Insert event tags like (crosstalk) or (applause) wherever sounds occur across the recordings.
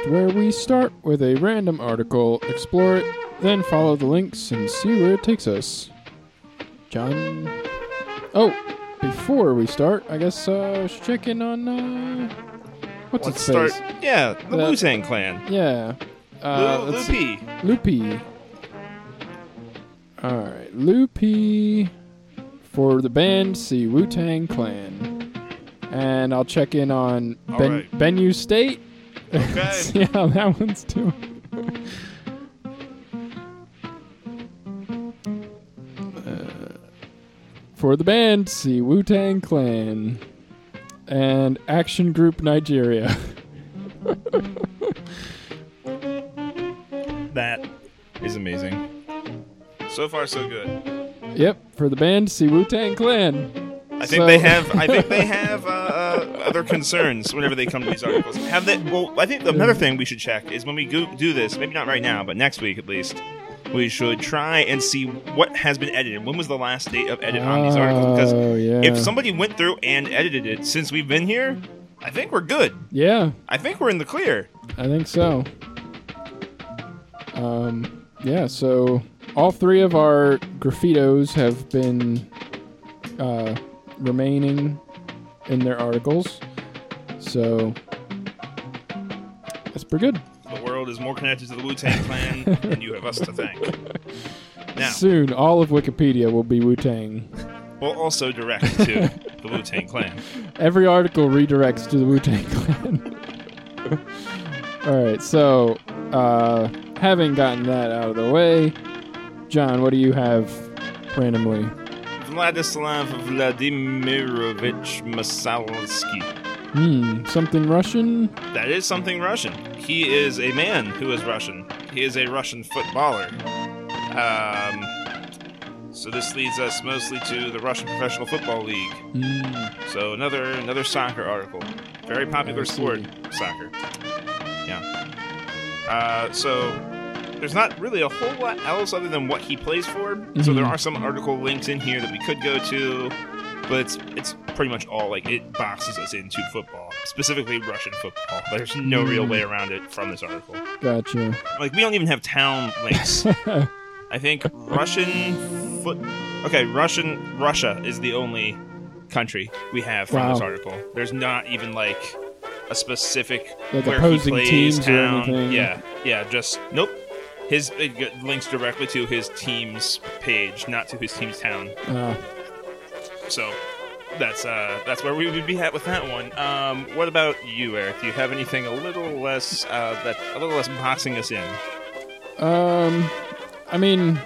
Podcast where we start with a random article, explore it, then follow the links and see where it takes us. John. Oh, before we start, I guess uh, we should check in on uh, what's Let's its face? Yeah, the Uh, Wu Tang Clan. Yeah. Uh, Lu- see. Loopy. Alright, Loopy for the band, see Wu Tang Clan. And I'll check in on ben- right. Benue State. Okay. (laughs) see how that one's too. Uh, for the band, see Wu Tang Clan. And Action Group Nigeria. (laughs) That is amazing. So far, so good. yep, for the band, see Wu Tang Clan. I think So- they have. I think they have uh, uh, other concerns whenever they come to these articles. Have they? Well, I think another thing we should check is when we go do this. Maybe not right now, but next week at least. We should try and see what has been edited. When was the last date of edit on these articles? Because Oh, yeah. if somebody went through and edited it since we've been here, I think we're good. Yeah, I think we're in the clear. I think so. Um, yeah, so all three of our graffitos have been uh, remaining in their articles. So that's pretty good. The world is more connected to the Wu Tang Clan, (laughs) and you have us to thank. Now, Soon, all of Wikipedia will be Wu Tang. we'll also direct to the Wu Tang Clan. (laughs) Every article redirects to the Wu Tang Clan. (laughs) all right, so uh, having gotten that out of the way, John, what do you have randomly? Vladislav Vladimirovich Masalsky. Hmm, something Russian? That is something Russian. He is a man who is Russian. He is a Russian footballer. Um, so this leads us mostly to the Russian Professional Football League. Hmm. So another another soccer article. Very popular sport, soccer. Yeah. Uh, so there's not really a whole lot else other than what he plays for. So there Mhm. are some article links in here that we could go to, but it's it's pretty much all like it boxes us into football, specifically Russian football. There's no real Mm. way around it from this article. Gotcha. Like we don't even have town links. (laughs) I think Russian foot. Okay, Russian Russia is the only country we have from this article. There's not even like a specific Like where opposing he plays, teams or anything? Yeah, yeah, just nope. His it links directly to his team's page, not to his team's town. Uh, So that's uh that's where we would be at with that one. Um, what about you, Eric? Do you have anything a little less uh, that a little less boxing us in? um, I mean,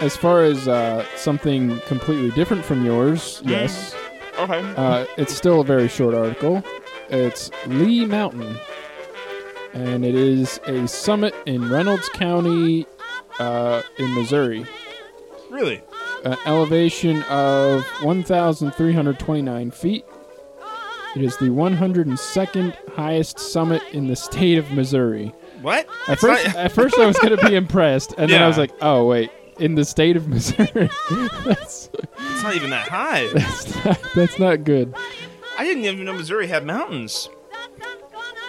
as far as uh, something completely different from yours, yes. Okay. Uh, it's still a very short article. It's Lee Mountain, and it is a summit in Reynolds County, uh, in Missouri. Really? An elevation of 1,329 feet. It is the 102nd highest summit in the state of Missouri. What? At It's first, not- at first I was going to be impressed, and then I was like, "Oh wait, in the state of Missouri, (laughs) that's It's not even that high. (laughs) that's not, that's not good." I didn't even know Missouri had mountains.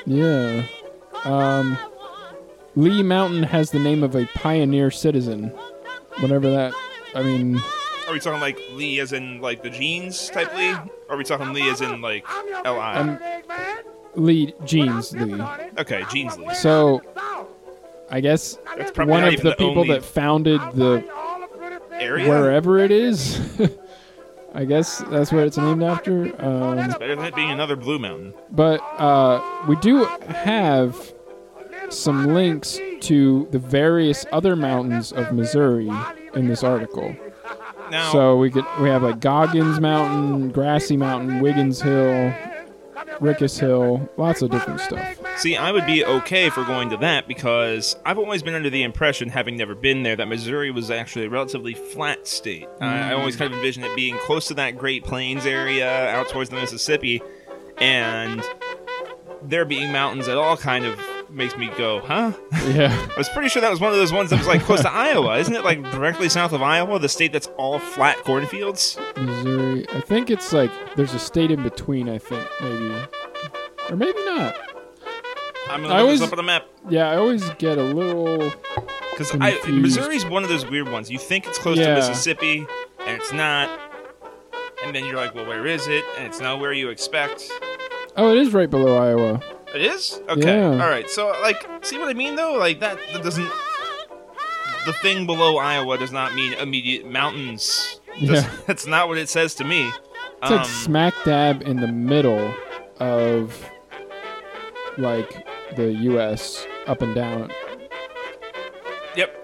Yeah. Um, Lee Mountain has the name of a pioneer citizen. Whatever that. I mean, Are we talking like Lee as in like the jeans type Lee? Or are we talking Lee as in like L-I? um, Lee Jeans Lee. okay, jeans Lee. So, I guess one of the people that founded the area. wherever it is. (laughs) I guess that's what it's named after. Um, Better than it being another Blue Mountain. but uh, we do have some links to the various other mountains of Missouri in this article. Now, So we could we have like Goggins Mountain, Grassy Mountain, Wiggins Hill, Rickus Hill, lots of different stuff. See, I would be okay for going to that because I've always been under the impression, having never been there, that Missouri was actually a relatively flat state. I I always kind of mm. envisioned it being close to that Great Plains area, out towards the Mississippi, and there being mountains at all kind of makes me go, huh? (laughs) Yeah. I was pretty sure that was one of those ones that was like close to Iowa. Isn't it like directly south of Iowa, the state that's all flat cornfields? Missouri. I think it's like there's a state in between. I think maybe, or maybe not. I'm gonna I look always- this up on a map Yeah, I always get a little. because. Missouri's one of those weird ones. You think it's close to Mississippi, and it's not, and then you're like, well, where is it? And it's not where you expect. Oh, it is right below Iowa. It is okay. Yeah. All right. So like, see what I mean though? Like that, that doesn't. The thing below Iowa does not mean immediate mountains. Does- Yeah. (laughs) that's not what it says to me. It's like um, smack dab in the middle of like the U.S. up and down. Yep.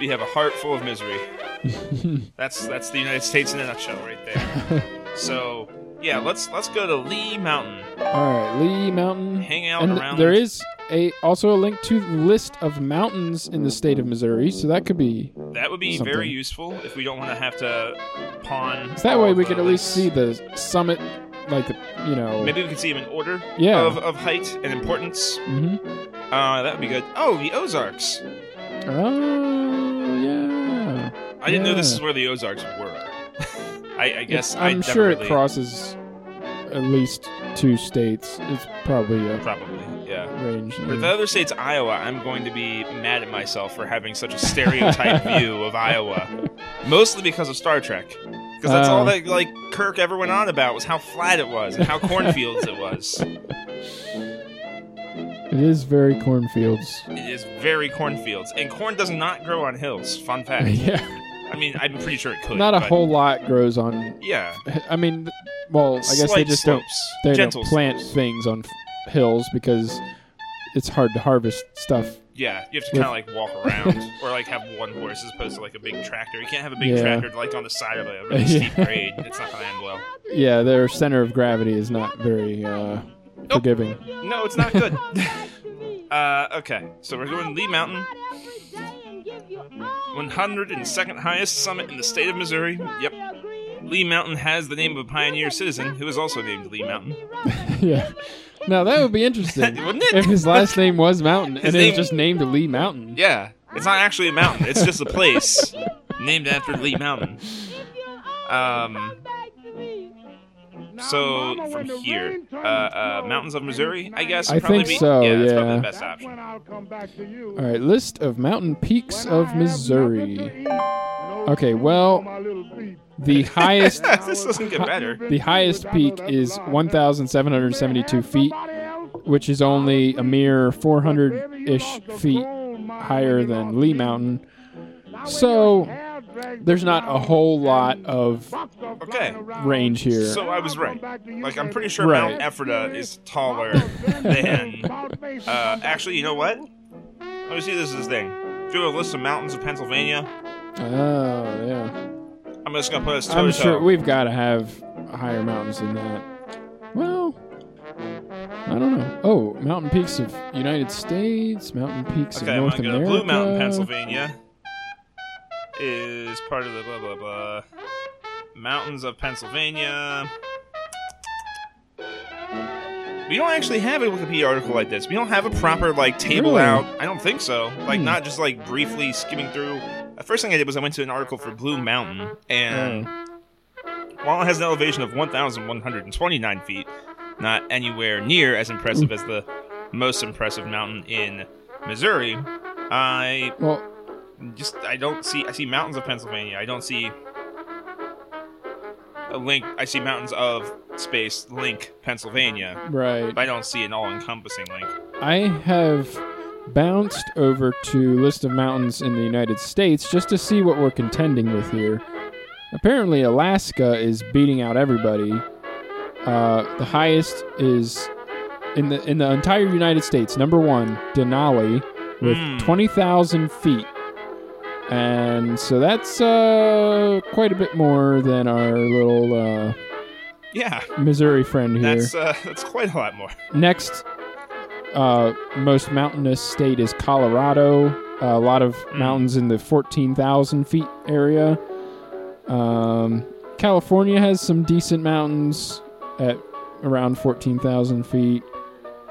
We have a heart full of misery. (laughs) that's that's the United States in a nutshell right there. (laughs) so yeah, let's let's go to Lee Mountain. All right, Lee Mountain. Hang out and around there is a also a link to the list of mountains in the state of Missouri, so that could be. that would be something. very useful if we don't want to have to pawn. So that way we could at least see the summit, like the you know. Maybe we could see them in order Yeah. of, of height and importance. hmm Uh, that would be good. Oh, the Ozarks. Oh yeah. I didn't know this Yeah. is where the Ozarks were. I, I guess I I'm never sure it crosses at least two states. It's probably a Probably, yeah. range. If the other state's Iowa, I'm going to be mad at myself for having such a stereotyped (laughs) view of Iowa. Mostly because of Star Trek. Because that's all Uh. that like Kirk ever went on about was how flat it was and how cornfields it was. It is very cornfields. It is very cornfields, and corn does not grow on hills. Fun fact. (laughs) yeah. I mean, I'm pretty sure it could. Not a but whole lot grows on. Yeah. I mean, well, I guess they Slight just slopes. don't. They Gentle don't plant slopes. things on f- hills because it's hard to harvest stuff. Yeah, you have to kind of like walk around, or like have one horse as opposed to like a big tractor. You can't have a big Yeah. tractor like on the side of a really (laughs) steep grade. It's not gonna end well. Yeah, their center of gravity is not very uh, forgiving. No, it's not good. (laughs) uh, okay, so we're going Lee Mountain, 102nd highest summit in the state of Missouri. Yep. Lee Mountain has the name of a pioneer citizen who is also named Lee Mountain. (laughs) yeah. Now that would be interesting (laughs) Wouldn't it? if his last name was Mountain His and it name- was just named Lee Mountain. Yeah, it's not actually a mountain. It's just a place named after Lee Mountain. Um, so from here, uh, uh, mountains of Missouri, I guess. would I probably think be, so, Yeah, that's probably yeah. the best option. All right, list of mountain peaks of Missouri. Okay, well, the (laughs) highest this doesn't get better. the highest peak is 1,772 feet, which is only a mere 400-ish feet higher than Lee Mountain. So there's not a whole lot of Okay, range here. so I was right. Like I'm pretty sure Right. Mount Ephrata is taller than. Uh, actually, you know what? Let me see this is thing. Do a list of mountains of Pennsylvania. Oh, yeah. I'm just gonna put us I'm sure we've got to have higher mountains than that. Well, I don't know. Oh, mountain peaks of United States, mountain peaks Okay, of I'm North go America. Blue Mountain, Pennsylvania is part of the blah blah blah. Mountains of Pennsylvania. We don't actually have a Wikipedia article like this. We don't have a proper like table Really? out. I don't think so. Like Hmm. not just like briefly skimming through. The first thing I did was I went to an article for Blue Mountain, and Oh. while it has an elevation of 1,129 feet, not anywhere near as impressive as the most impressive mountain in Missouri, I Well, just I don't see I see mountains of Pennsylvania. I don't see a link. I see mountains of space link Pennsylvania, right. but I don't see an all-encompassing link. I have bounced over to list of mountains in the United States just to see what we're contending with here. Apparently, Alaska is beating out everybody. Uh, the highest is in the in the entire United States. Number one, Denali, with Hmm. twenty thousand feet. And so that's uh, quite a bit more than our little uh, Yeah, Missouri friend here. that's uh, that's quite a lot more. Next, uh, most mountainous state is Colorado. Uh, a lot of Mm. mountains in the 14,000 feet area. Um, California has some decent mountains at around 14,000 feet.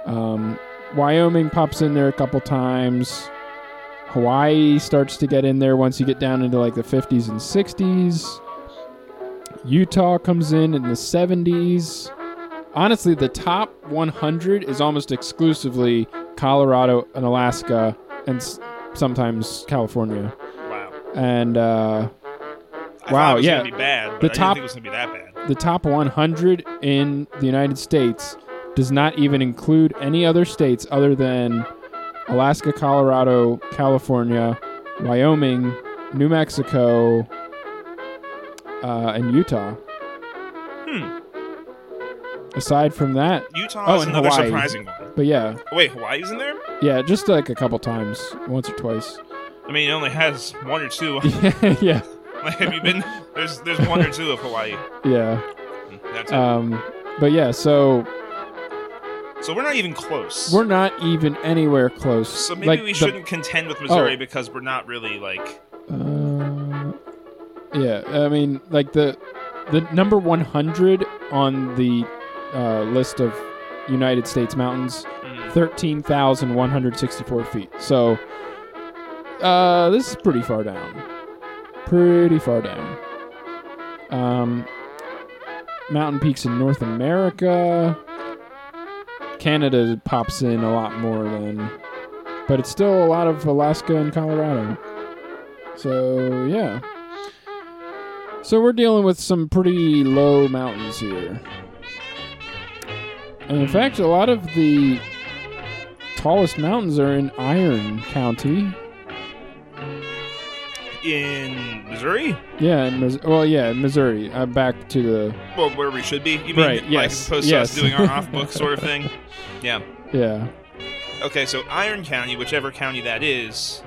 Um, Wyoming pops in there a couple times. Hawaii starts to get in there once you get down into like the 50s and 60s. Utah comes in in the 70s honestly, the top 100 is almost exclusively Colorado and Alaska, and s- sometimes California. Wow. And uh, I Wow, thought it was yeah. gonna be bad. But The I didn't top- think it was gonna be that bad. the top 100 in the United States does not even include any other states other than Alaska, Colorado, California, Wyoming, New Mexico, uh, and Utah. Hmm. Aside from that, Utah Oh, is another Hawaii. surprising one. but yeah, wait, Hawaii's in there? yeah, just like a couple times, once or twice. I mean, it only has one or two. (laughs) (laughs) yeah, Like, have you been? There's there's one or two of Hawaii. yeah. That's it. Um, but yeah, so so we're not even close. we're not even anywhere close. so maybe like we the- shouldn't contend with Missouri Oh. because we're not really like. Uh, yeah, I mean, like the the number 100 on the uh, list of United States mountains, mm, 13,164 feet. So uh, this is pretty far down. Pretty far down. Um, mountain peaks in North America. Canada pops in a lot more than, but it's still a lot of Alaska and Colorado. So yeah. So we're dealing with some pretty low mountains here. And in fact, a lot of the tallest mountains are in Iron County. in Missouri. Yeah, in Mis- well, yeah, in Missouri. Uh, back to the Well, where we should be. You mean Right, like yes, as opposed yes. to us doing our off book sort of (laughs) thing? Yeah. yeah, Okay, so Iron County, whichever county that is,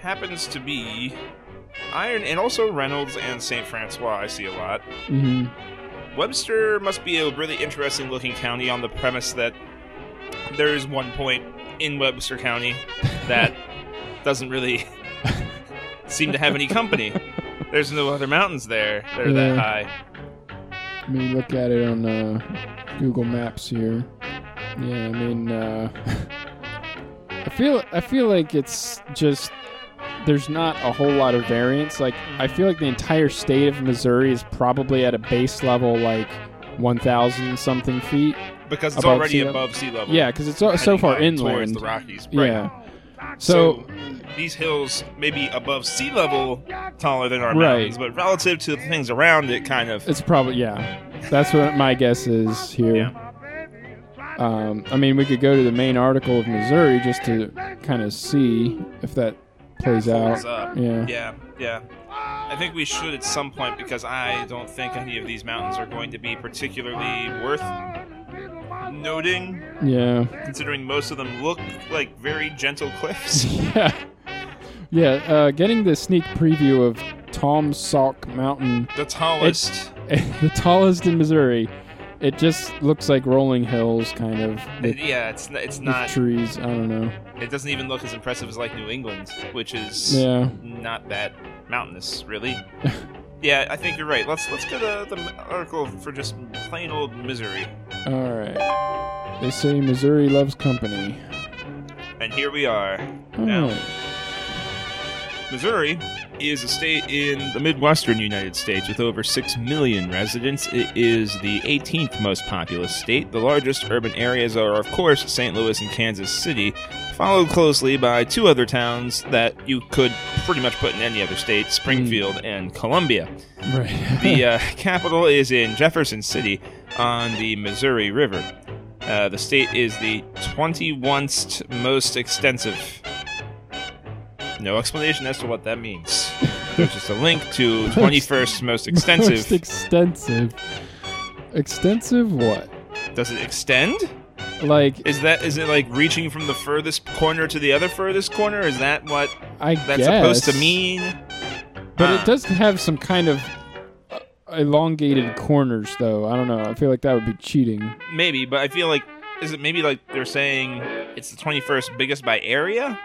happens to be Iron, and also Reynolds and St. Francois. I see a lot. hmm Webster must be a really interesting looking county on the premise that there is one point in Webster County that (laughs) doesn't really seem to have any company. There's no other mountains there that are that high. I mean, look at it on uh, Google Maps here. Yeah, I mean, uh, (laughs) I feel I feel like it's just there's not a whole lot of variance. Like I feel like the entire state of Missouri is probably at a base level like 1,000 something feet. Because it's Above already sea above sea level. Yeah, because it's so, so far inland. the Rockies. Right. Yeah. So, these hills may be above sea level, taller than our Right. mountains, but relative to the things around it, kind of. it's probably yeah. That's what my guess is here. Yeah. Um, I mean, we could go to the main article of Missouri just to kind of see if that plays out. up. Yeah. Yeah, yeah. I think we should at some point because I don't think any of these mountains are going to be particularly worth noting, Yeah. considering most of them look like very gentle cliffs. (laughs) yeah. Yeah. Uh, getting the sneak preview of Taum Sauk Mountain, The tallest. (laughs) the tallest in Missouri. It just looks like rolling hills, kind of. With, yeah, it's n- it's not. trees. I don't know. It doesn't even look as impressive as like New England, which is Yeah. not that mountainous, really. (laughs) yeah, I think you're right. Let's let's go to the article for just plain old Missouri, All right. They say Missouri loves company. and here we are. All Now- right. Missouri is a state in the Midwestern United States with over 6 million residents. It is the 18th most populous state. The largest urban areas are, of course, St. Louis and Kansas City, followed closely by two other towns that you could pretty much put in any other state Springfield and Columbia. Right. (laughs) The uh, capital is in Jefferson City on the Missouri River. Uh, the state is the 21st most extensive. No explanation as to what that means. There's just a link to 21st most extensive. Most extensive. Extensive what? Does it extend? Like Is that is it like reaching from the furthest corner to the other furthest corner? Is that what I that's guess. supposed to mean. But it does have some kind of uh, elongated corners, though. I don't know. I feel like that would be cheating. Maybe, but I feel like is it maybe like they're saying it's the 21st biggest by area?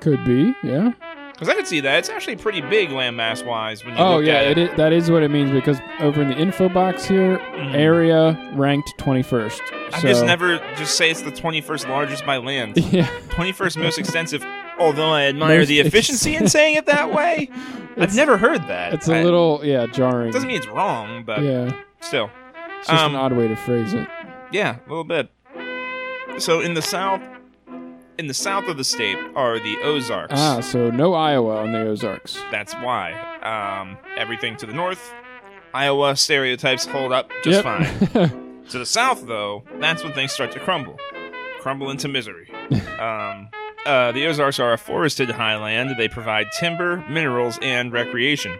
Could be, yeah. Because I could see that it's actually pretty big landmass wise when you Oh look yeah, at it is, that is what it means because over in the info box here, Mhm. area ranked 21st. I so, just never just say it's the 21st largest by land, (laughs) Yeah, 21st most extensive. Although I admire Most the efficiency in saying it that way, (laughs) I've never heard that. it's a little yeah jarring. doesn't mean it's wrong, but yeah, still, it's just Um, an odd way to phrase it. yeah, a little bit. So in the south, in the south of the state are the Ozarks. Ah, so no Iowa on the Ozarks. That's why. Um, everything to the north, Iowa stereotypes hold up just Yep. fine. (laughs) To the south, though, that's when things start to crumble, crumble into misery. (laughs) um, uh, the Ozarks are a forested highland. They provide timber, minerals, and recreation.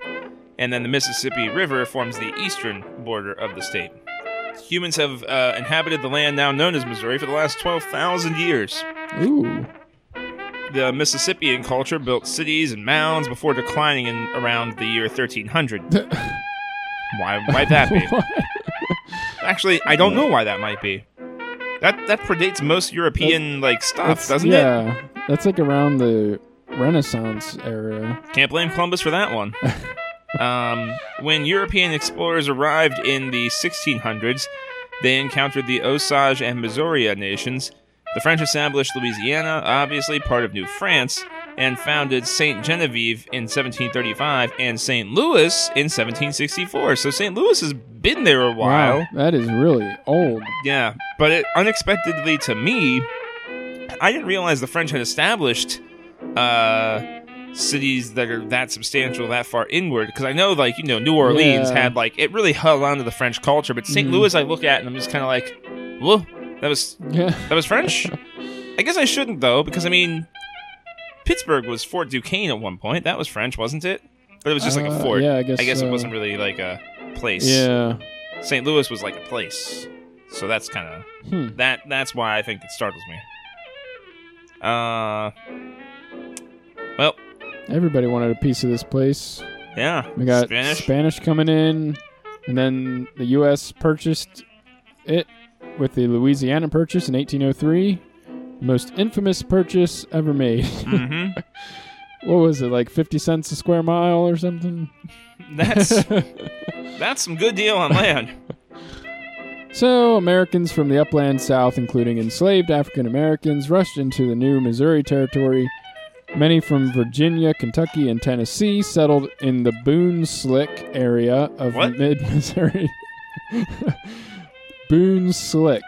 And then the Mississippi River forms the eastern border of the state. Humans have uh, inhabited the land now known as Missouri for the last 12,000 years. Ooh, The Mississippian culture built cities and mounds before declining in around the year 1300. (laughs) why? Why that be? (laughs) Actually, I don't know why that might be. That that predates most European like stuff, doesn't it? yeah, that's like around the Renaissance era. Can't blame Columbus for that one. (laughs) um, when European explorers arrived in the 1600s, they encountered the Osage and Missouri nations. The French established Louisiana, obviously part of New France, and founded Saint Genevieve in 1735 and St. Louis in 1764. So St. Louis has been there a while. Wow, that is really old. Yeah, but it, unexpectedly to me, I didn't realize the French had established uh, cities that are that substantial, that far inward. Because I know, like you know, New Orleans Yeah. had like it really held on to the French culture, but saint Mhm. Louis, I look at and I'm just kind of like, whoa, that was Yeah, that was French. I guess I shouldn't though, because I mean, Pittsburgh was Fort Duquesne at one point. That was French, wasn't it? But it was just like a Uh, fort. Yeah, I guess. I guess it wasn't really like a place. Yeah. St. Louis was like a place. So that's kind of Hmm. that that's why I think it startles me. Uh well, Everybody wanted a piece of this place. yeah. We got Spanish. Spanish coming in, and then the U.S. purchased it with the Louisiana Purchase in 1803. Most infamous purchase ever made. (laughs) hmm what was it, like 50 cents a square mile or something? (laughs) That's (laughs) that's some good deal on land. So, Americans from the upland south, including enslaved African Americans, rushed into the new Missouri Territory. Many from Virginia, Kentucky, and Tennessee settled in the Boonslick area of mid Missouri. Boonslick,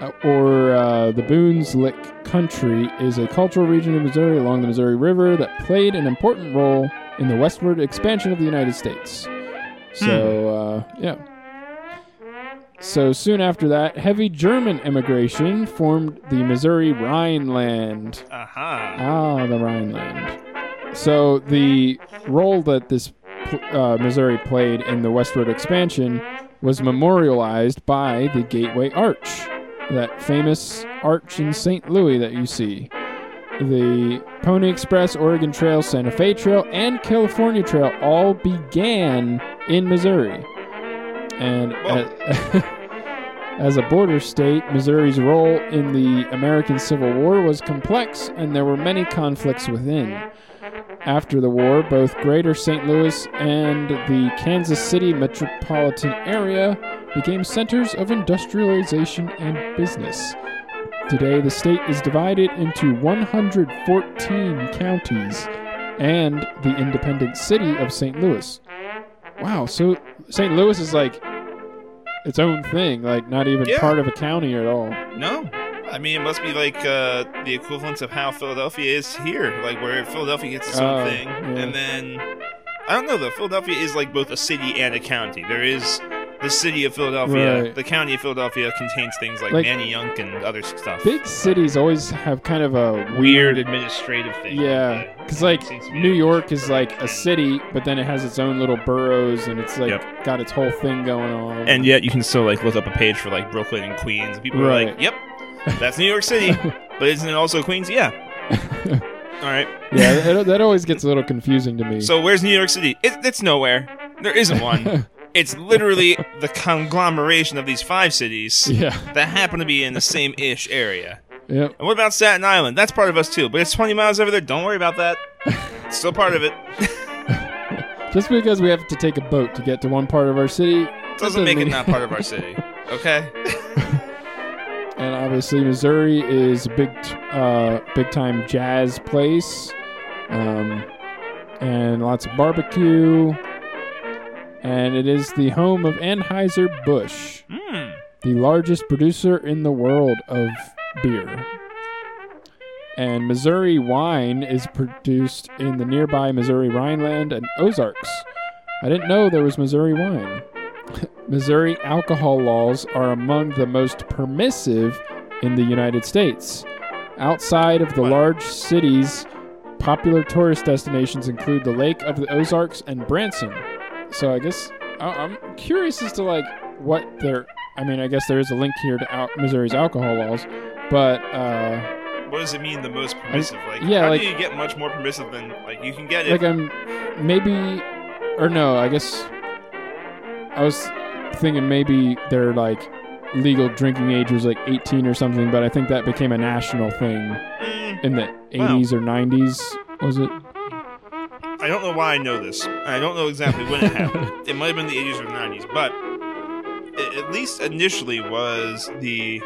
uh, or uh, the Boone's Lick Country, is a cultural region of Missouri along the Missouri River that played an important role in the westward expansion of the United States. So, uh, yeah. So soon after that, heavy German immigration formed the Missouri Rhineland. Uh-huh. Ah, the Rhineland. So the role that this uh, Missouri played in the westward expansion was memorialized by the Gateway Arch, that famous arch in St. Louis that you see. The Pony Express, Oregon Trail, Santa Fe Trail, and California Trail all began in Missouri. And (laughs) as a border state, Missouri's role in the American Civil War was complex, and there were many conflicts within. After the war, both Greater St. Louis and the Kansas City metropolitan area became centers of industrialization and business. Today, the state is divided into 114 counties and the independent city of St. Louis. Wow, so St. Louis is like its own thing, like not even Yeah. part of a county at all. No. I mean, it must be like uh, the equivalent of how Philadelphia is here, like where Philadelphia gets its own Oh, thing, yeah. and then I don't know though. Philadelphia is like both a city and a county. There is the city of Philadelphia. Right. The county of Philadelphia contains things like, Like- Manayunk and other stuff. Big cities always have kind of a weird administrative thing. Yeah, because like seems to be- New York is like a city, but then it has its own little boroughs, and it's like Yep. got its whole thing going on. And yet you can still like look up a page for like Brooklyn and Queens. And people are Right. like, "Yep, that's New York City, but isn't it also Queens?" Yeah. (laughs) All right. Yeah, that, that always gets a little confusing to me. So where's New York City? It, it's nowhere. There isn't one. (laughs) it's literally the conglomeration of these five cities yeah, that happen to be in the same ish area. yep. And what about Staten Island? That's part of us too, but it's 20 miles over there. Don't worry about that. (laughs) It's still part of it. Just because we have to take a boat to get to one part of our city Doesn't make it not part of our city. Okay. And obviously, Missouri is a big, uh, big time jazz place, um, and lots of barbecue. And it is the home of Anheuser Busch, Hmm. the largest producer in the world of beer. And Missouri wine is produced in the nearby Missouri Rhineland and Ozarks. I didn't know there was Missouri wine. Missouri alcohol laws are among the most permissive in the United States. Outside of the Wow. large cities, popular tourist destinations include the Lake of the Ozarks and Branson. So I guess I'm curious as to like what their. I mean, I guess there is a link here to al- Missouri's alcohol laws, but uh, What does it mean the most permissive? Like, yeah, how like- do you get much more permissive than like you can get it? like I'm maybe or no, I guess I was thinking maybe their like legal drinking age was like 18 or something, but I think that became a national thing Mm, in the 80s or 90s. Was it? I don't know why I know this. I don't know exactly when it happened. (laughs) it might have been the 80s or 90s, but it, at least initially was the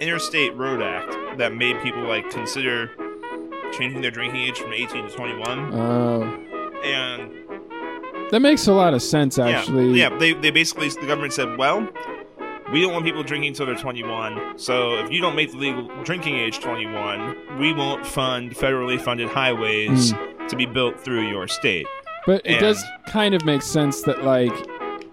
Interstate Road Act that made people like consider changing their drinking age from 18 to 21. Uh, And that makes a lot of sense, actually. yeah, they they basically the government said, well. We don't want people drinking until they're 21. So if you don't make the legal drinking age 21, we won't fund federally funded highways Hmm. to be built through your state. But it does kind of make sense that like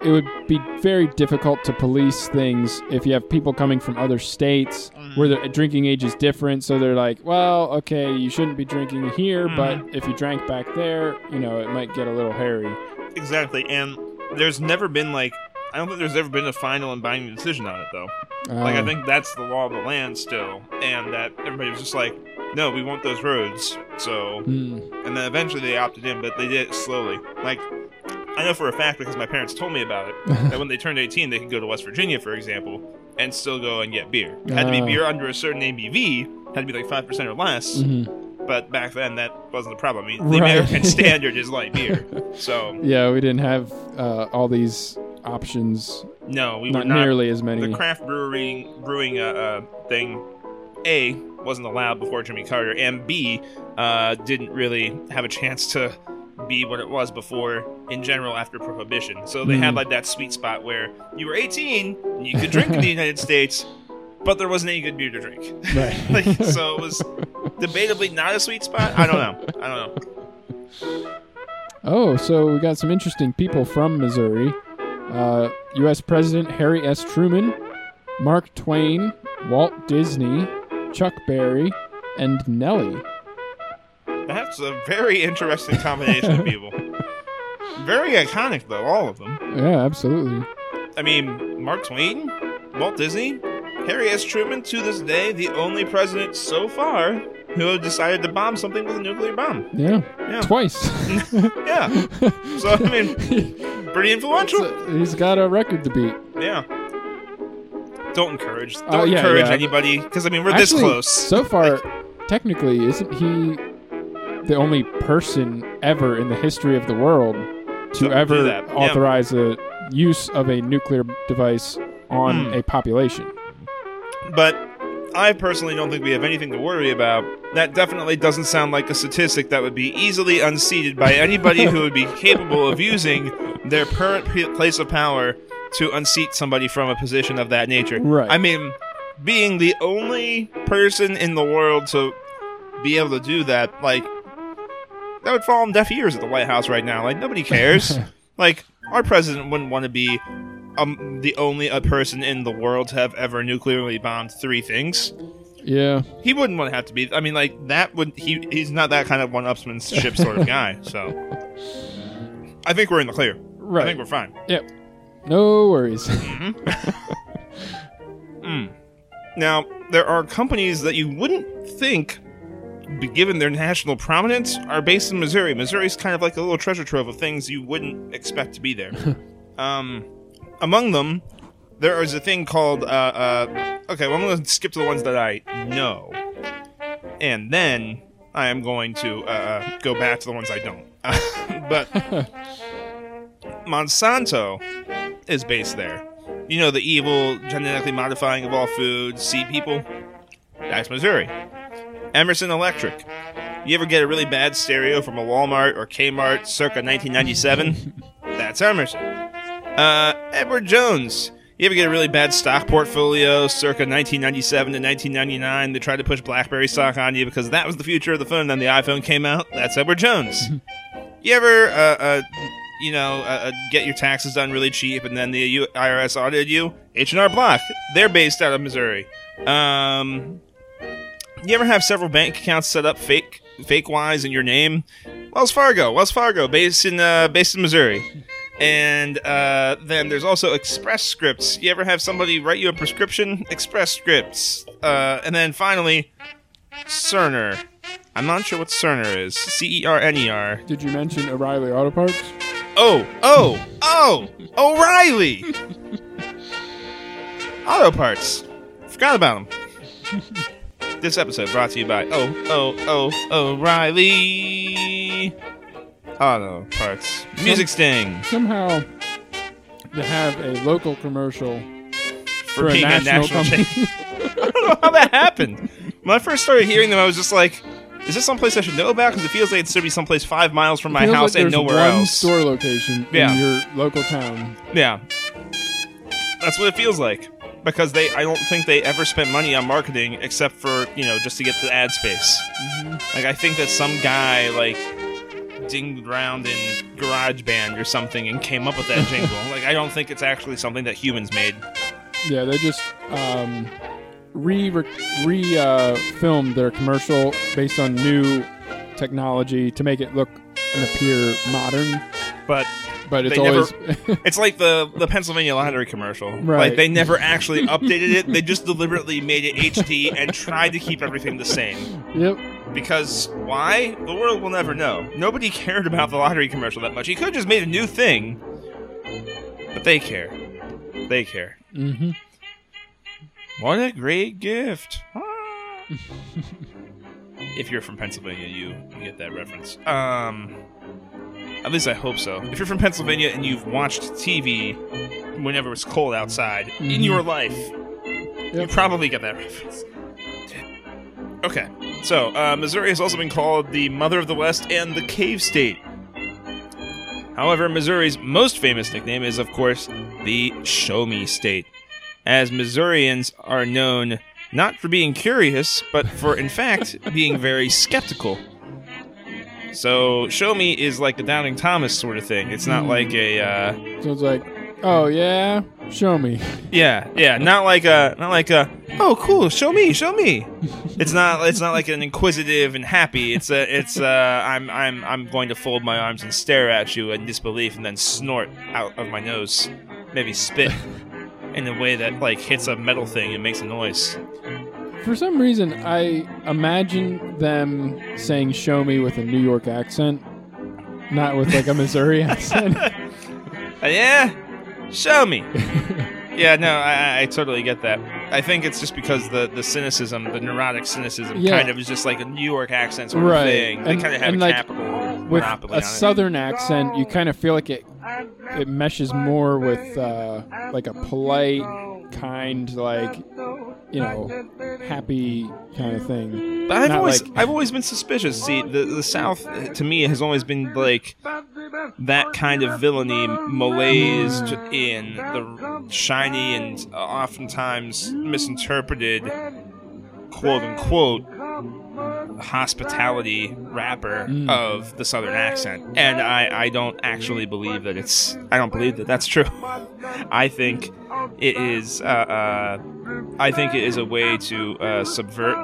it would be very difficult to police things if you have people coming from other states Mm. where the drinking age is different. So they're like, well, okay, you shouldn't be drinking here, Mhm. but if you drank back there, you know, it might get a little hairy. Exactly, and there's never been like I don't think there's ever been a final and binding decision on it though. Like I Uh, think that's the law of the land still, and that everybody was just like, no, we want those roads. So, hmm. and then eventually they opted in, but they did it slowly. Like I know for a fact because my parents told me about it (laughs) that when they turned 18, they could go to West Virginia, for example, and still go and get beer. It had to be Ah. beer under a certain ABV, had to be like five percent or less. Mhm. But back then, that wasn't the problem. I mean, the Right. American (laughs) standard is light beer. So (laughs) Yeah, we didn't have uh, all these options. no, we not, were not nearly as many. the craft brewing brewing uh, uh, thing a wasn't allowed before Jimmy Carter, and b uh, didn't really have a chance to be what it was before in general after prohibition. So they had Mhm. like that sweet spot where you were 18 and you could drink in the (laughs) United States, but there wasn't any good beer to drink. right. like, so it was debatably not a sweet spot. I don't know. I don't know. Oh, so we got some interesting people from Missouri. Uh, U.S. President Harry S. Truman, Mark Twain, Walt Disney, Chuck Berry, and Nelly. That's a very interesting combination of (laughs) people. Very iconic though, all of them. Yeah, absolutely. I mean, Mark Twain, Walt Disney, Harry S. Truman, to this day, the only president so far who decided to bomb something with a nuclear bomb. Yeah, Yeah. twice. (laughs) Yeah. So, I mean, (laughs) pretty influential. So he's got a record to beat. Yeah. Don't encourage. Don't Uh, yeah, encourage yeah. anybody, because, I mean, we're this close. So far, technically, isn't he the only person ever in the history of the world to ever yeah. authorize a use of a nuclear device on Hmm. a population? But I personally don't think we have anything to worry about. That definitely doesn't sound like a statistic that would be easily unseated by anybody who would be (laughs) capable of using their current place of power to unseat somebody from a position of that nature. Right. I mean, being the only person in the world to be able to do that, like, that would fall on deaf ears at the White House right now. Like, nobody cares. (laughs) like, our president wouldn't want to be um, the only a person in the world to have ever nuclearly bombed three things. Yeah. He wouldn't want to have to be. I mean, like that would he? He's not that kind of one-upsmanship (laughs) sort of guy. So, I think we're in the clear. Right. I think we're fine. Yep. No worries. (laughs) Mm. Now, there are companies that you wouldn't think given their national prominence, are based in Missouri. Missouri's kind of like a little treasure trove of things you wouldn't expect to be there. (laughs) um, among them, there is a thing called. Uh, uh, okay, well, I'm going to skip to the ones that I know, and then I am going to uh, uh, go back to the ones I don't. (laughs) but (laughs) Monsanto is based there. You know, the evil, genetically modifying of all foods, seed people? That's Missouri. Emerson Electric. You ever get a really bad stereo from a Walmart or Kmart circa 1997? (laughs) That's Emerson. Uh, Edward Jones. You ever get a really bad stock portfolio circa 1997 to 1999? They tried to push BlackBerry stock on you because that was the future of the phone. And Then the iPhone came out. That's Edward Jones. (laughs) you ever, uh, uh, you know, uh, uh, get your taxes done really cheap and then the U- IRS audited you? H&R Block. They're based out of Missouri. Um, you ever have several bank accounts set up fake, fake wise in your name? Wells Fargo. Wells Fargo, based in uh, based in Missouri. And uh, then there's also Express Scripts. You ever have somebody write you a prescription? Express Scripts. Uh, and then finally, Cerner. I'm not sure what Cerner is. C E R N E R. Did you mention O'Reilly Auto Parts? Oh, oh, oh, O'Reilly! Auto Parts. Forgot about them. this episode brought to you by Oh, Oh, Oh, O'Reilly. Auto Parts. Music Sting. Somehow, to have a local commercial For, for, a being national, company. chain. (laughs) I don't know how that happened. When I first started hearing them, I was just like, is this someplace I should know about? Because it feels like it should be someplace five miles from my Feels house like and there's nowhere one else. store location Yeah. in your local town. Yeah. That's what it feels like. Because they I don't think they ever spent money on marketing except for, you know, just to get the ad space. Mm-hmm. Like I think that some guy like dinged around in GarageBand or something and came up with that jingle. (laughs) like I don't think it's actually something that humans made. Yeah, they just um, re re uh, filmed their commercial based on new technology to make it look and appear modern. But But it's They never- always (laughs) it's like the the Pennsylvania lottery commercial. Right. Like they never actually updated it. They just deliberately made it HD and tried to keep everything the same. yep. Because why? The world will never know. Nobody (laughs) cared about the lottery commercial that much. He could have just made a new thing. But they care. They care. hmm What a great gift. Ah. (laughs) if you're from Pennsylvania, you, you get that reference. Um at least I hope so. If you're from Pennsylvania and you've watched TV whenever it's cold outside in Mhm. your life, you probably get that reference. Okay, so uh, Missouri has also been called the Mother of the West and the Cave State. However, Missouri's most famous nickname is, of course, the Show Me State, as Missourians are known not for being curious, but for, in fact, (laughs) being very skeptical. So, Show Me is like the Doubting Thomas sort of thing. It's not like a. Uh, So it's like, oh yeah, show me. Yeah, yeah, not like a, not like a. Oh, cool! Show me, show me. It's not, it's not like an inquisitive and happy. It's a, it's uh, I'm, I'm, I'm going to fold my arms and stare at you in disbelief, and then snort out of my nose, maybe spit, (laughs) in a way that like hits a metal thing and makes a noise. For some reason, I imagine them saying "show me" with a New York accent, not with like a Missouri (laughs) accent. Uh, yeah, show me. (laughs) Yeah, no, I, I- totally get that. I think it's just because the, the cynicism, the neurotic cynicism, Yeah. kind of is just like a New York accent sort Right. of thing. They And- kind of have and, a like, capital with monopoly a on it. southern accent, you kind of feel like it it meshes more with uh, like a polite, kind, like you know, happy kind of thing. But I've Not always like- I've always been suspicious. See, the the South uh, to me has always been like that kind of villainy malaised in the shiny and oftentimes misinterpreted quote unquote hospitality wrapper Mm. of the southern accent and I, I don't actually believe that it's i don't believe that that's true (laughs) i think it is uh, uh, i think it is a way to uh, subvert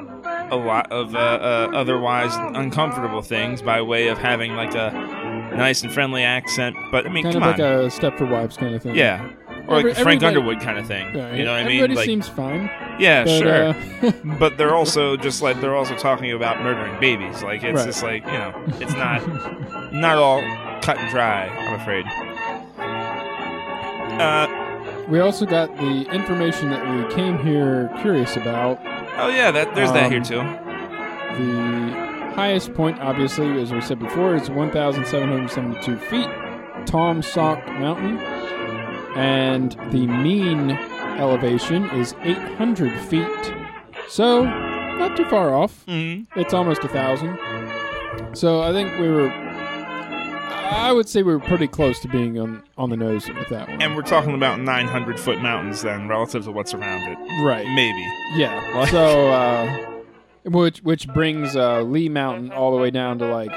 a lot of uh, uh, otherwise uncomfortable things by way of having like a nice and friendly accent but i mean Kind come of like on a Stepford Wives kind of thing. yeah or like Every- the Frank everybody- Underwood kind of thing. Right. You know what I mean? Everybody Like, seems fine. yeah, but, sure. uh, (laughs) (laughs) but they're also just like they're also talking about murdering babies. Like it's Right. just like you know, it's not not all cut and dry. I'm afraid. Uh, we also got the information that we came here curious about. oh yeah, that there's that here Um, too. The highest point, obviously, as we said before, is 1,772 feet, Taum Sauk Mountain, and the mean elevation is 800 feet. So, not too far off. hmm It's almost a thousand. So I think we were. I would say we were pretty close to being on on the nose with that one. And we're talking about 900 foot mountains then, relative to what's around it. right. Maybe. Yeah. Like- So, uh, which which brings uh, Lee Mountain all the way down to like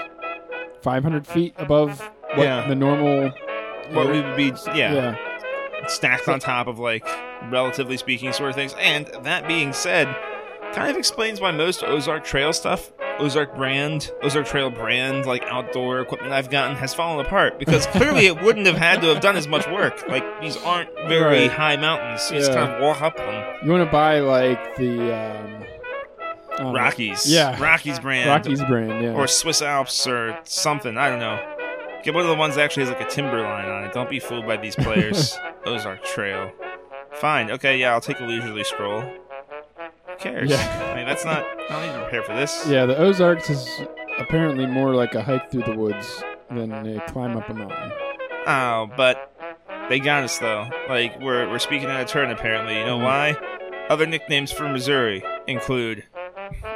500 feet above what Yeah. the normal. What we would be, yeah, yeah. stacked on top of like, relatively speaking, sort of things. And that being said, kind of explains why most Ozark Trail stuff, Ozark brand, Ozark Trail brand, like outdoor equipment I've gotten has fallen apart because clearly it wouldn't have had to have done as much work. Like these aren't very Right. high mountains. You just Yeah. kind of walk up them. You want to buy like the um, Oh, know, Rockies, Yeah. Rockies brand, Rockies brand, yeah. or Swiss Alps or something. I don't know. Get one of the ones that actually has like a timber line on it. Don't be fooled by these players. (laughs) Ozark Trail. Fine. Okay. Yeah, I'll take a leisurely stroll. Who cares? Yeah. I mean, that's not. I don't need to prepare for this. yeah, the Ozarks is apparently more like a hike through the woods than a climb up a mountain. Oh, but they got us though. Like we're we're speaking out of turn apparently. You know mm-hmm. why? Other nicknames for Missouri include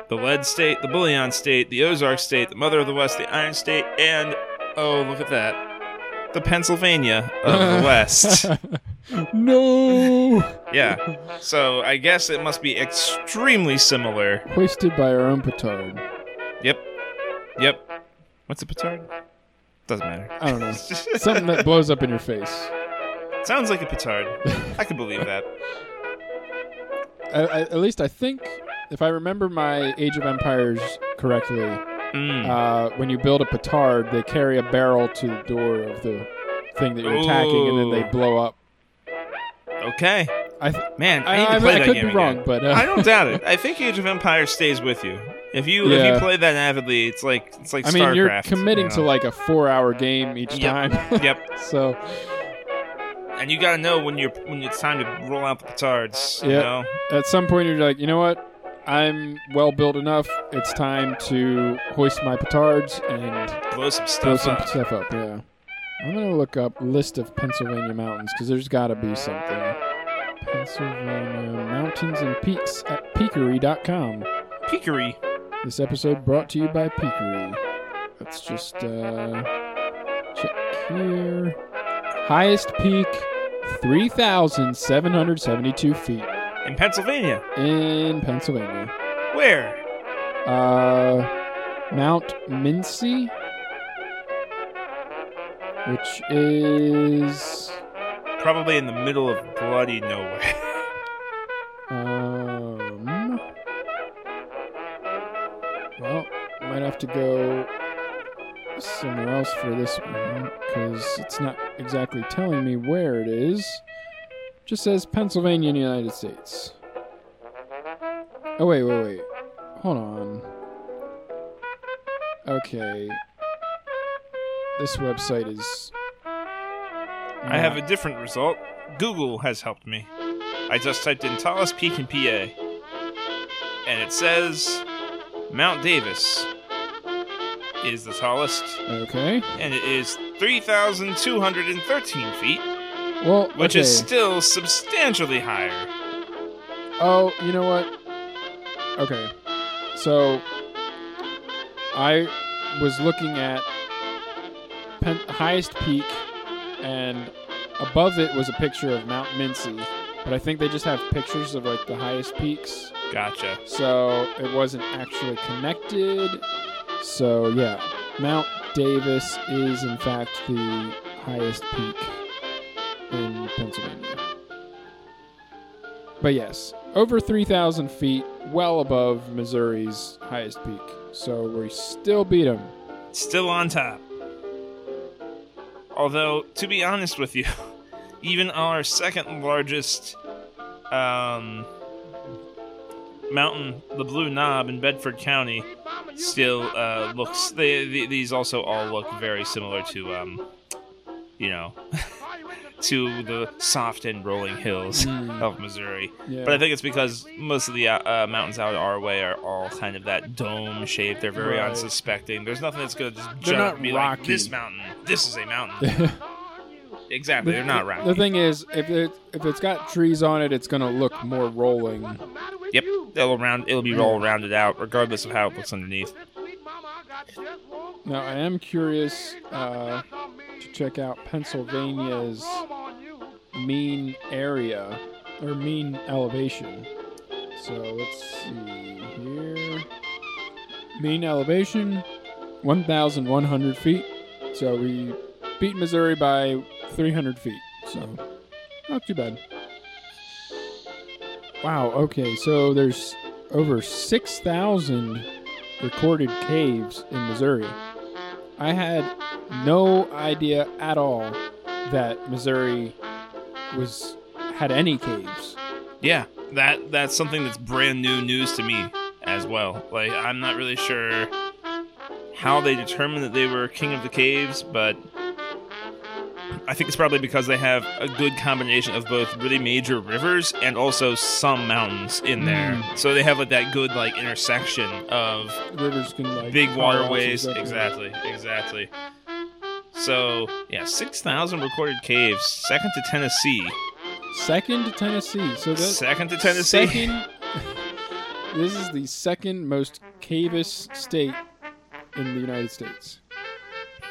the Lead State, the Bullion State, the Ozark State, the Mother of the West, the Iron State, and oh look at that, the Pennsylvania of the West. (laughs) no. Yeah. So I guess it must be extremely similar. Hoisted by our own petard. Yep. Yep. What's a petard? Doesn't matter. I don't know. (laughs) Something that blows up in your face. Sounds like a petard. I can believe that. (laughs) I, I, at least I think, if I remember my Age of Empires correctly, Mm. uh, when you build a petard, they carry a barrel to the door of the thing that you're attacking, and then they blow up. Okay. I th- Man, I, I, I, I that could game be again. wrong, but uh, I don't doubt it. (laughs) I think Age of Empires stays with you. If you if you play that avidly, it's like it's like I mean, you're committing you to like a four-hour game each Yep. time. (laughs) Yep. (laughs) so And you got to know when you're when it's time to roll out the petards. You know. at some point, you're like, you know what? I'm well built enough. It's time to hoist my petards and Blow some stuff some up. stuff up. Yeah. I'm gonna look up list of Pennsylvania mountains because there's got to be something. Pennsylvania mountains and peaks at peakery.com. Peakery. This episode brought to you by Peakery. Let's just uh, check here. Highest peak, 3,772 feet In Pennsylvania. in Pennsylvania. Where? Uh, Mount Minsi, which is Probably in the middle of bloody nowhere. (laughs) um. Well, might have to go somewhere else for this one because it's not exactly telling me where it is. Just says Pennsylvania, in the United States. Oh wait, wait, wait. Hold on. Okay. This website is. I have a different result. Google has helped me. I just typed in tallest peak in PA. And it says Mount Davis is the tallest, Okay. and it is 3,213 feet, Well, which okay. is still substantially higher. Oh, you know what? Okay. So I was looking at pen- highest peak, and above it was a picture of Mount Minsi. But I think they just have pictures of like the highest peaks, Gotcha. so it wasn't actually connected. So yeah, Mount Davis is in fact the highest peak in Pennsylvania. But yes, over 3,000 feet, well above Missouri's highest peak. So we still beat them. Still on top. Although, to be honest with you, (laughs) even our second largest um, mountain, the Blue Knob in Bedford County, still uh, looks. They, the these also all look very similar to, um, you know, (laughs) to the soft and rolling hills Mm. of Missouri. Yeah. But I think it's because most of the uh, uh, mountains out our way are all kind of that dome shape. They're very Right. unsuspecting. There's nothing that's gonna just They're jump not and be like, "This mountain, this is a mountain." (laughs) exactly, they're not rounded. The thing is, if it if it's got trees on it, it's gonna look more rolling. Yep, it'll round. It'll be all rounded out, regardless of how it looks underneath. Now, I am curious uh, to check out Pennsylvania's mean area or mean elevation. So let's see here. Mean elevation, 1,100 feet. So we beat Missouri by 300 feet. So not too bad. Wow. Okay. So there's over 6,000 recorded caves in Missouri. I had no idea at all that Missouri was had any caves. Yeah, that that's something that's brand new news to me as well. Like I'm not really sure how they determined that they were king of the caves, but I think it's probably because they have a good combination of both really major rivers and also some mountains in there. Mm. So they have like that good like intersection of Rivers can like big waterways. Exactly, exactly. So yeah, six thousand recorded caves, second to Tennessee. Second to Tennessee. So Second to Tennessee. Second, (laughs) this is the second most caveous state in the United States.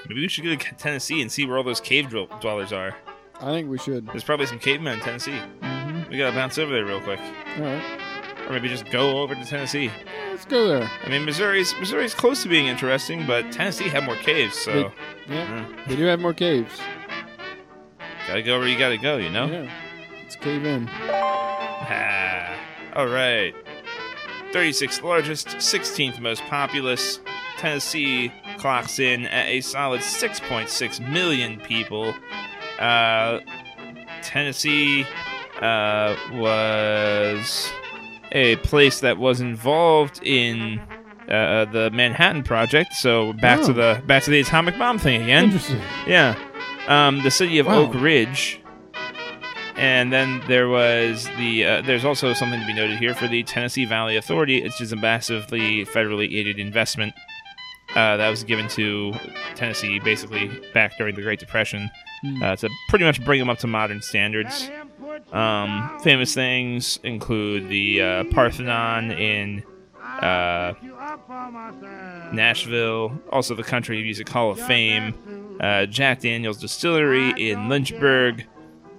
Maybe we should go to Tennessee and see where all those cave dwellers are. I think we should. There's probably some cavemen in Tennessee. hmm We gotta bounce over there real quick, All right, or maybe just go over to Tennessee. let's go there. I mean, Missouri's Missouri's close to being interesting, but Tennessee had more caves, so Yeah, uh, they do have more caves. gotta go where you gotta go. You know. Yeah, let's cave in. Ah, all right. 36th largest, 16th most populous. Tennessee clocks in at a solid 6.6 million people. Uh, Tennessee uh, was a place that was involved in uh, the Manhattan Project. So back Oh. to the back to the atomic bomb thing again. Interesting. Yeah. Um, the city of Wow. Oak Ridge. And then there was the. Uh, there's also something to be noted here for the Tennessee Valley Authority, which is a massively federally aided investment uh, that was given to Tennessee basically back during the Great Depression Hmm. uh, to pretty much bring them up to modern standards. Um, famous things include the uh, Parthenon in uh, Nashville, also the Country Music Hall of Fame, uh, Jack Daniels Distillery in Lynchburg,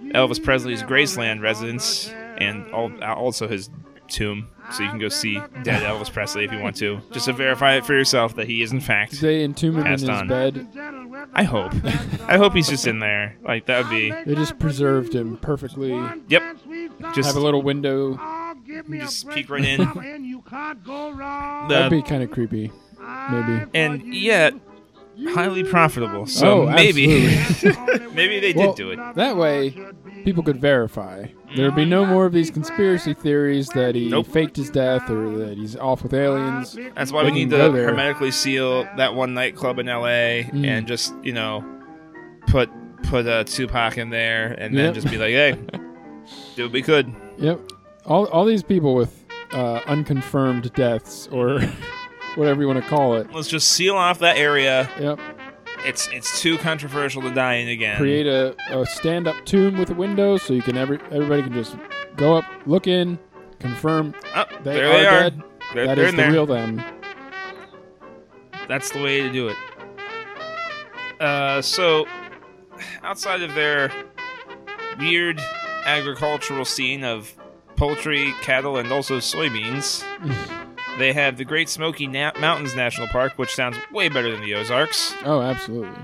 Elvis Presley's Graceland residence, and al- also his tomb. So you can go see dead Elvis Presley if you want to, just to verify it for yourself that he is in Did fact. they entomb him in his on. bed? I hope. I hope he's just in there. Like that would be. They just preserved him perfectly. Yep. Just Have a little window. just peek right in. (laughs) That'd be kind of creepy. Maybe. and yet highly profitable. So Oh, maybe (laughs) maybe they did Well, do it. That way, people could verify. There'd be no more of these conspiracy theories that he Nope. faked his death or that he's off with aliens. That's why They we need to hermetically seal that one nightclub in LA Mm. and just, you know, put put uh, Tupac in there and then Yep. just be like, hey, (laughs) do what we could. Yep. All, all these people with uh, unconfirmed deaths or whatever you want to call it. Let's just seal off that area. Yep. It's it's too controversial to die in again. Create a, a stand up tomb with a window so you can every everybody can just go up, look in, confirm Oh, they there are they are. dead. They're, That they're is in the there. real them. That's the way to do it. Uh, so, outside of their weird agricultural scene of poultry, cattle, and also soybeans, (laughs) they have the Great Smoky Na- Mountains National Park, which sounds way better than the Ozarks. Oh, absolutely.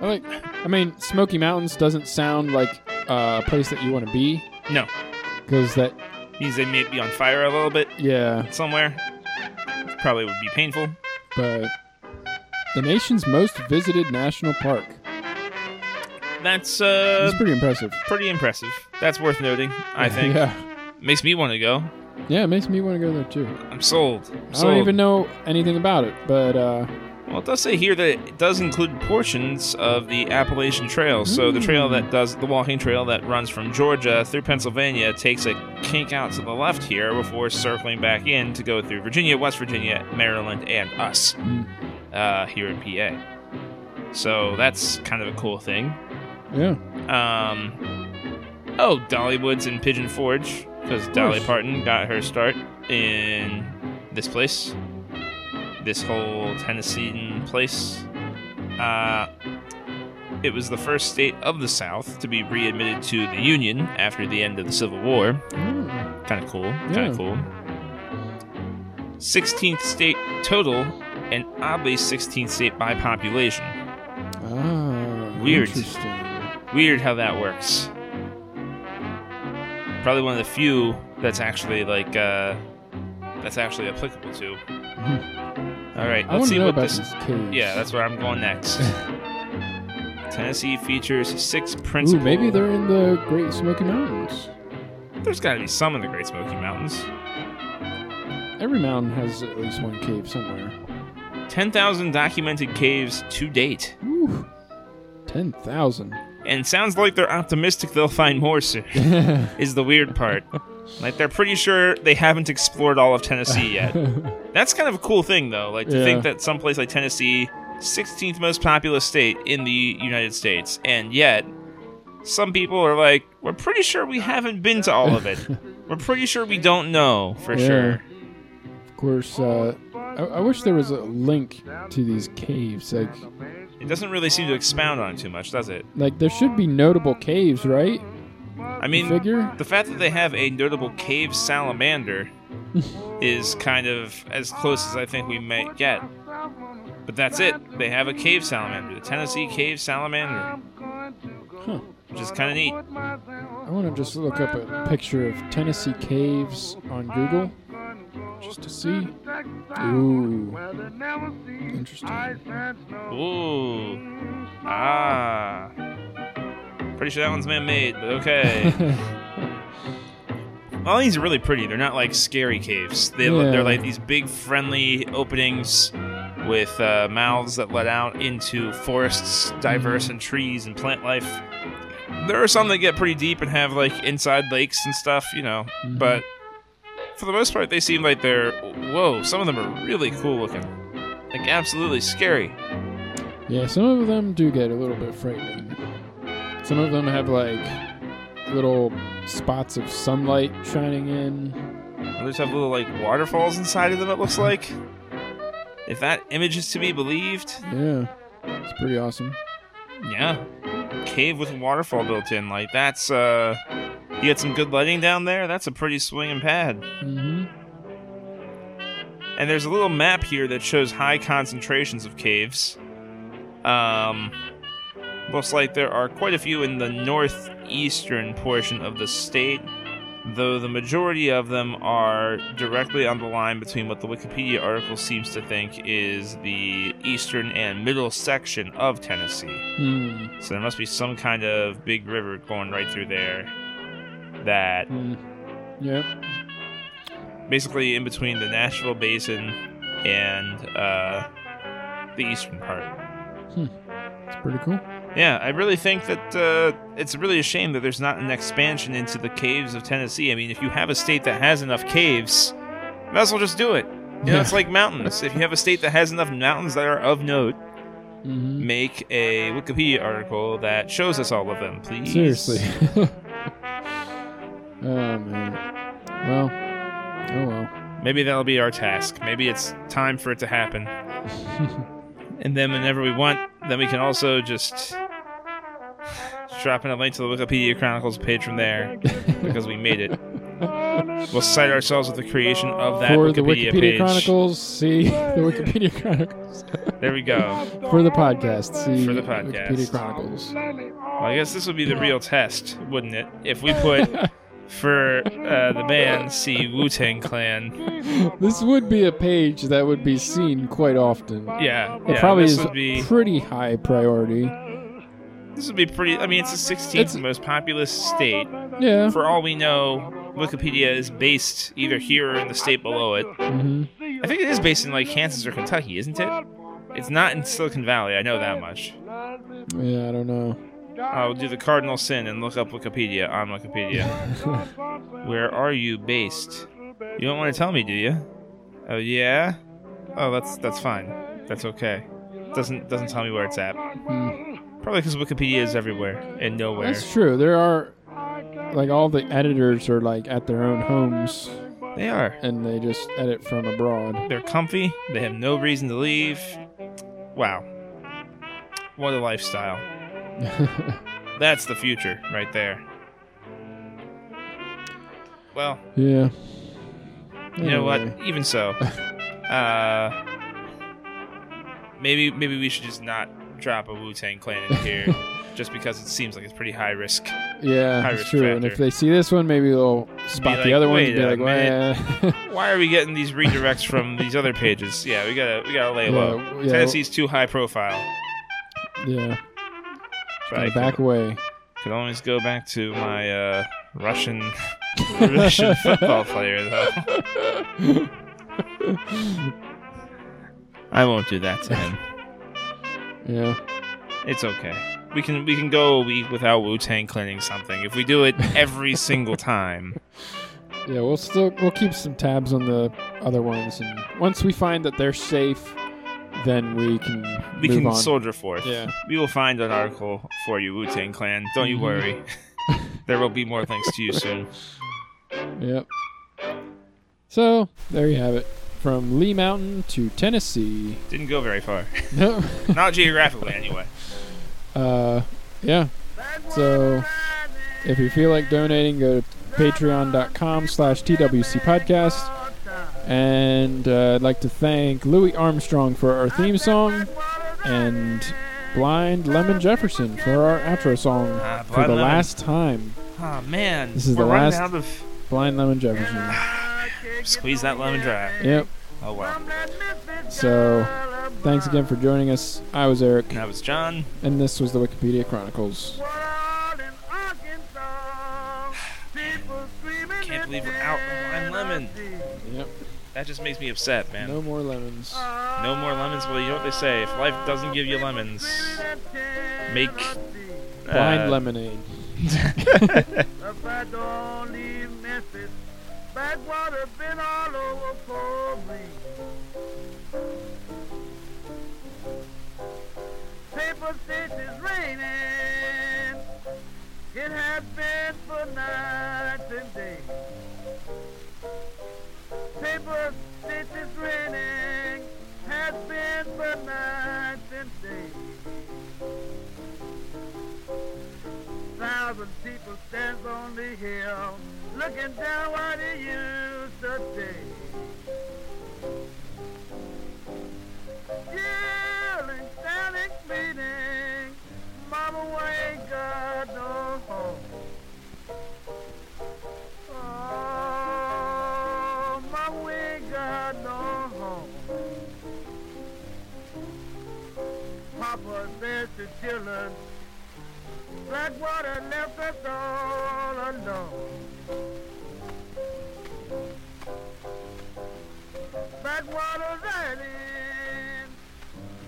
I like. I mean, Smoky Mountains doesn't sound like a place that you want to be No, because that. means they may be on fire a little bit Yeah, somewhere. Probably would be painful. but the nation's most visited national park. that's uh, It's pretty impressive. pretty impressive. That's worth noting. I (laughs) think Yeah. makes me want to go. Yeah, it makes me want to go there too. I'm sold. I'm I sold. don't even know anything about it, but uh, Well, it does say here that it does include portions of the Appalachian Trail. So the trail that does the walking trail that runs from Georgia through Pennsylvania takes a kink out to the left here before circling back in to go through Virginia, West Virginia, Maryland, and us Mm. uh, here in PA. So that's kind of a cool thing. yeah. Um, oh, Dollywood's in Pigeon Forge because Dolly. Parton got her start in this place, this whole Tennessee place. Uh, it was the first state of the South to be readmitted to the Union after the end of the Civil War. Kind of cool. Kind Yeah. of cool. 16th state total, and oddly 16th state by population. Ah, Weird. Interesting. Weird how that works. Probably one of the few that's actually like uh that's actually applicable to. All right, I let's see what this. Yeah, that's where I'm going next. (laughs) Tennessee features six Ooh, principal. maybe they're in the Great Smoky Mountains. There's got to be some in the Great Smoky Mountains. Every mountain has at least one cave somewhere. Ten thousand documented caves to date, Ooh, ten thousand. And sounds like they're optimistic they'll find more soon. (laughs) is the weird part. Like they're pretty sure they haven't explored all of Tennessee yet. (laughs) That's kind of a cool thing, though. Like to Yeah. think that someplace like Tennessee, 16th most populous state in the United States, and yet some people are like, we're pretty sure we haven't been to all of it. (laughs) we're pretty sure we don't know for Yeah. sure. Of course, uh, I, I wish there was a link to these caves. Like, It doesn't really seem to expound on it too much, does it? like there should be notable caves, right? I mean, figure. the fact that they have a notable cave salamander (laughs) is kind of as close as I think we might get. But that's it. They have a cave salamander, the Tennessee cave salamander, Huh. which is kind of neat. I want to just look up a picture of Tennessee caves on Google, just to see. Ooh, interesting. Ooh. Ah. Pretty sure that one's man made, but okay. (laughs) All these are really pretty. They're not like scary caves. They, Yeah. They're like these big, friendly openings with uh, mouths that let out into forests diverse in trees and plant life. There are some that get pretty deep and have like inside lakes and stuff, you know, Mhm. but for the most part, they seem like they're. Whoa, some of them are really cool looking. Like, absolutely scary. Yeah, some of them do get a little bit frightening. Some of them have like little spots of sunlight shining in. Others have little like waterfalls inside of them. It looks like. If that image is to be believed, Yeah, it's pretty awesome. yeah, cave with a waterfall built in. Like that's uh, you get some good lighting down there. That's a pretty swinging pad. Mm-hmm. And there's a little map here that shows high concentrations of caves. Um, looks like there are quite a few in the northeastern portion of the state, though the majority of them are directly on the line between what the Wikipedia article seems to think is the eastern and middle section of Tennessee. Hmm. So there must be some kind of big river going right through there that Mm. Yep. basically in between the Nashville Basin and uh, the eastern part. It's pretty cool. Yeah, I really think that uh, it's really a shame that there's not an expansion into the caves of Tennessee. I mean, if you have a state that has enough caves, might as well just do it. You know, Yeah. it's like mountains. If you have a state that has enough mountains that are of note, Mm-hmm. make a Wikipedia article that shows us all of them, please. Seriously. (laughs) oh man. Well. Oh well. Maybe that'll be our task. Maybe it's time for it to happen. (laughs) and then whenever we want, then we can also just drop in a link to the Wikipedia Chronicles page from there because we made it. (laughs) We'll cite ourselves with the creation of that For Wikipedia, the Wikipedia page. Chronicles, see (laughs) the Wikipedia Chronicles. There we go. For the podcast, see For the podcast. Wikipedia Chronicles. Well, I guess this would be the real test, wouldn't it? If we put for uh, the band, see Wu Tang Clan. this would be a page that would be seen quite often. Yeah, It yeah, probably this is would be pretty high priority. This would be pretty. I mean, it's the 16th It's- most populous state. Yeah. For all we know, Wikipedia is based either here or in the state below it. hmm I think it is based in like Kansas or Kentucky, isn't it? It's not in Silicon Valley. I know that much. Yeah, I don't know. I'll do the cardinal sin and look up Wikipedia on Wikipedia. (laughs) Where are you based? You don't want to tell me, do you? Oh yeah. Oh, that's that's fine. That's okay. Doesn't doesn't tell me where it's at. Hmm. Probably because Wikipedia is everywhere and nowhere. That's true. There are like all the editors are like at their own homes They are. and they just edit from abroad. They're comfy. They have no reason to leave. Wow. What a lifestyle. (laughs) That's the future right there. Well, yeah. you know what? Even so, (laughs) uh, maybe maybe we should just not drop a Wu Tang Clan in here, (laughs) just because it seems like it's pretty high risk. Yeah, high risk true. And if they see this one, maybe they'll spot like, the other "Wait and be like, well, Why are we getting these redirects from these other pages? Yeah, we gotta we gotta lay Yeah, low. yeah. Tennessee's too high profile. yeah, I could, back away. could always go back to my uh, Russian (laughs) Russian football player though. (laughs) I won't do that to him. Yeah, It's okay. We can we can go a week without Wu Tang cleaning something. If we do it every (laughs) single time, yeah. We'll still we'll keep some tabs on the other ones, and once we find that they're safe, then we can we move can on. soldier forth. Yeah. We will find an article for you, Wu Tang Clan. Don't you worry. (laughs) there will be more links to you soon. Yep. So there you have it. From Lee Mountain to Tennessee. Didn't go very far. (laughs) No. (laughs) Not geographically, anyway. uh, yeah. So if you feel like donating, go to patreon.com slash TWC podcast. And uh, I'd like to thank Louis Armstrong for our theme song and Blind Lemon Jefferson for our outro song Ah, for the Lemon. last time. Oh man, This is we're the last- out of Blind Lemon Jefferson. (sighs) squeeze that lemon dry. Yep. Oh well. So thanks again for joining us. I was Eric, That was John. and this was the Wikipedia Chronicles. (sighs) Can't believe we're out of Blind Lemon. Yep. That just makes me upset, man. No more lemons. No more lemons. Well, you know what they say: if life doesn't give you lemons, make Blind uh, lemonade. If I don't leave Memphis, backwater been all over for me. Paper sticks is raining. It has been for nights and days. Sticks is raining. Has been for nights and days. Thousand people stands on the hill, looking down what it used to be. Yelling, standing, pleading, Mama, we ain't got no home. Papa says to children, Blackwater left us all alone. Blackwater riding,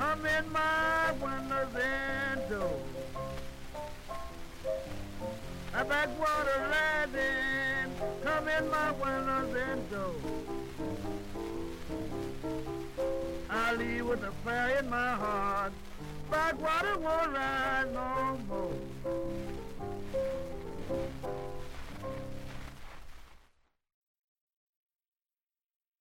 I'm in my windows and doors. A backwater riding, come in my windows and doors. I leave with a fire in my heart. Backwater won't rise no more.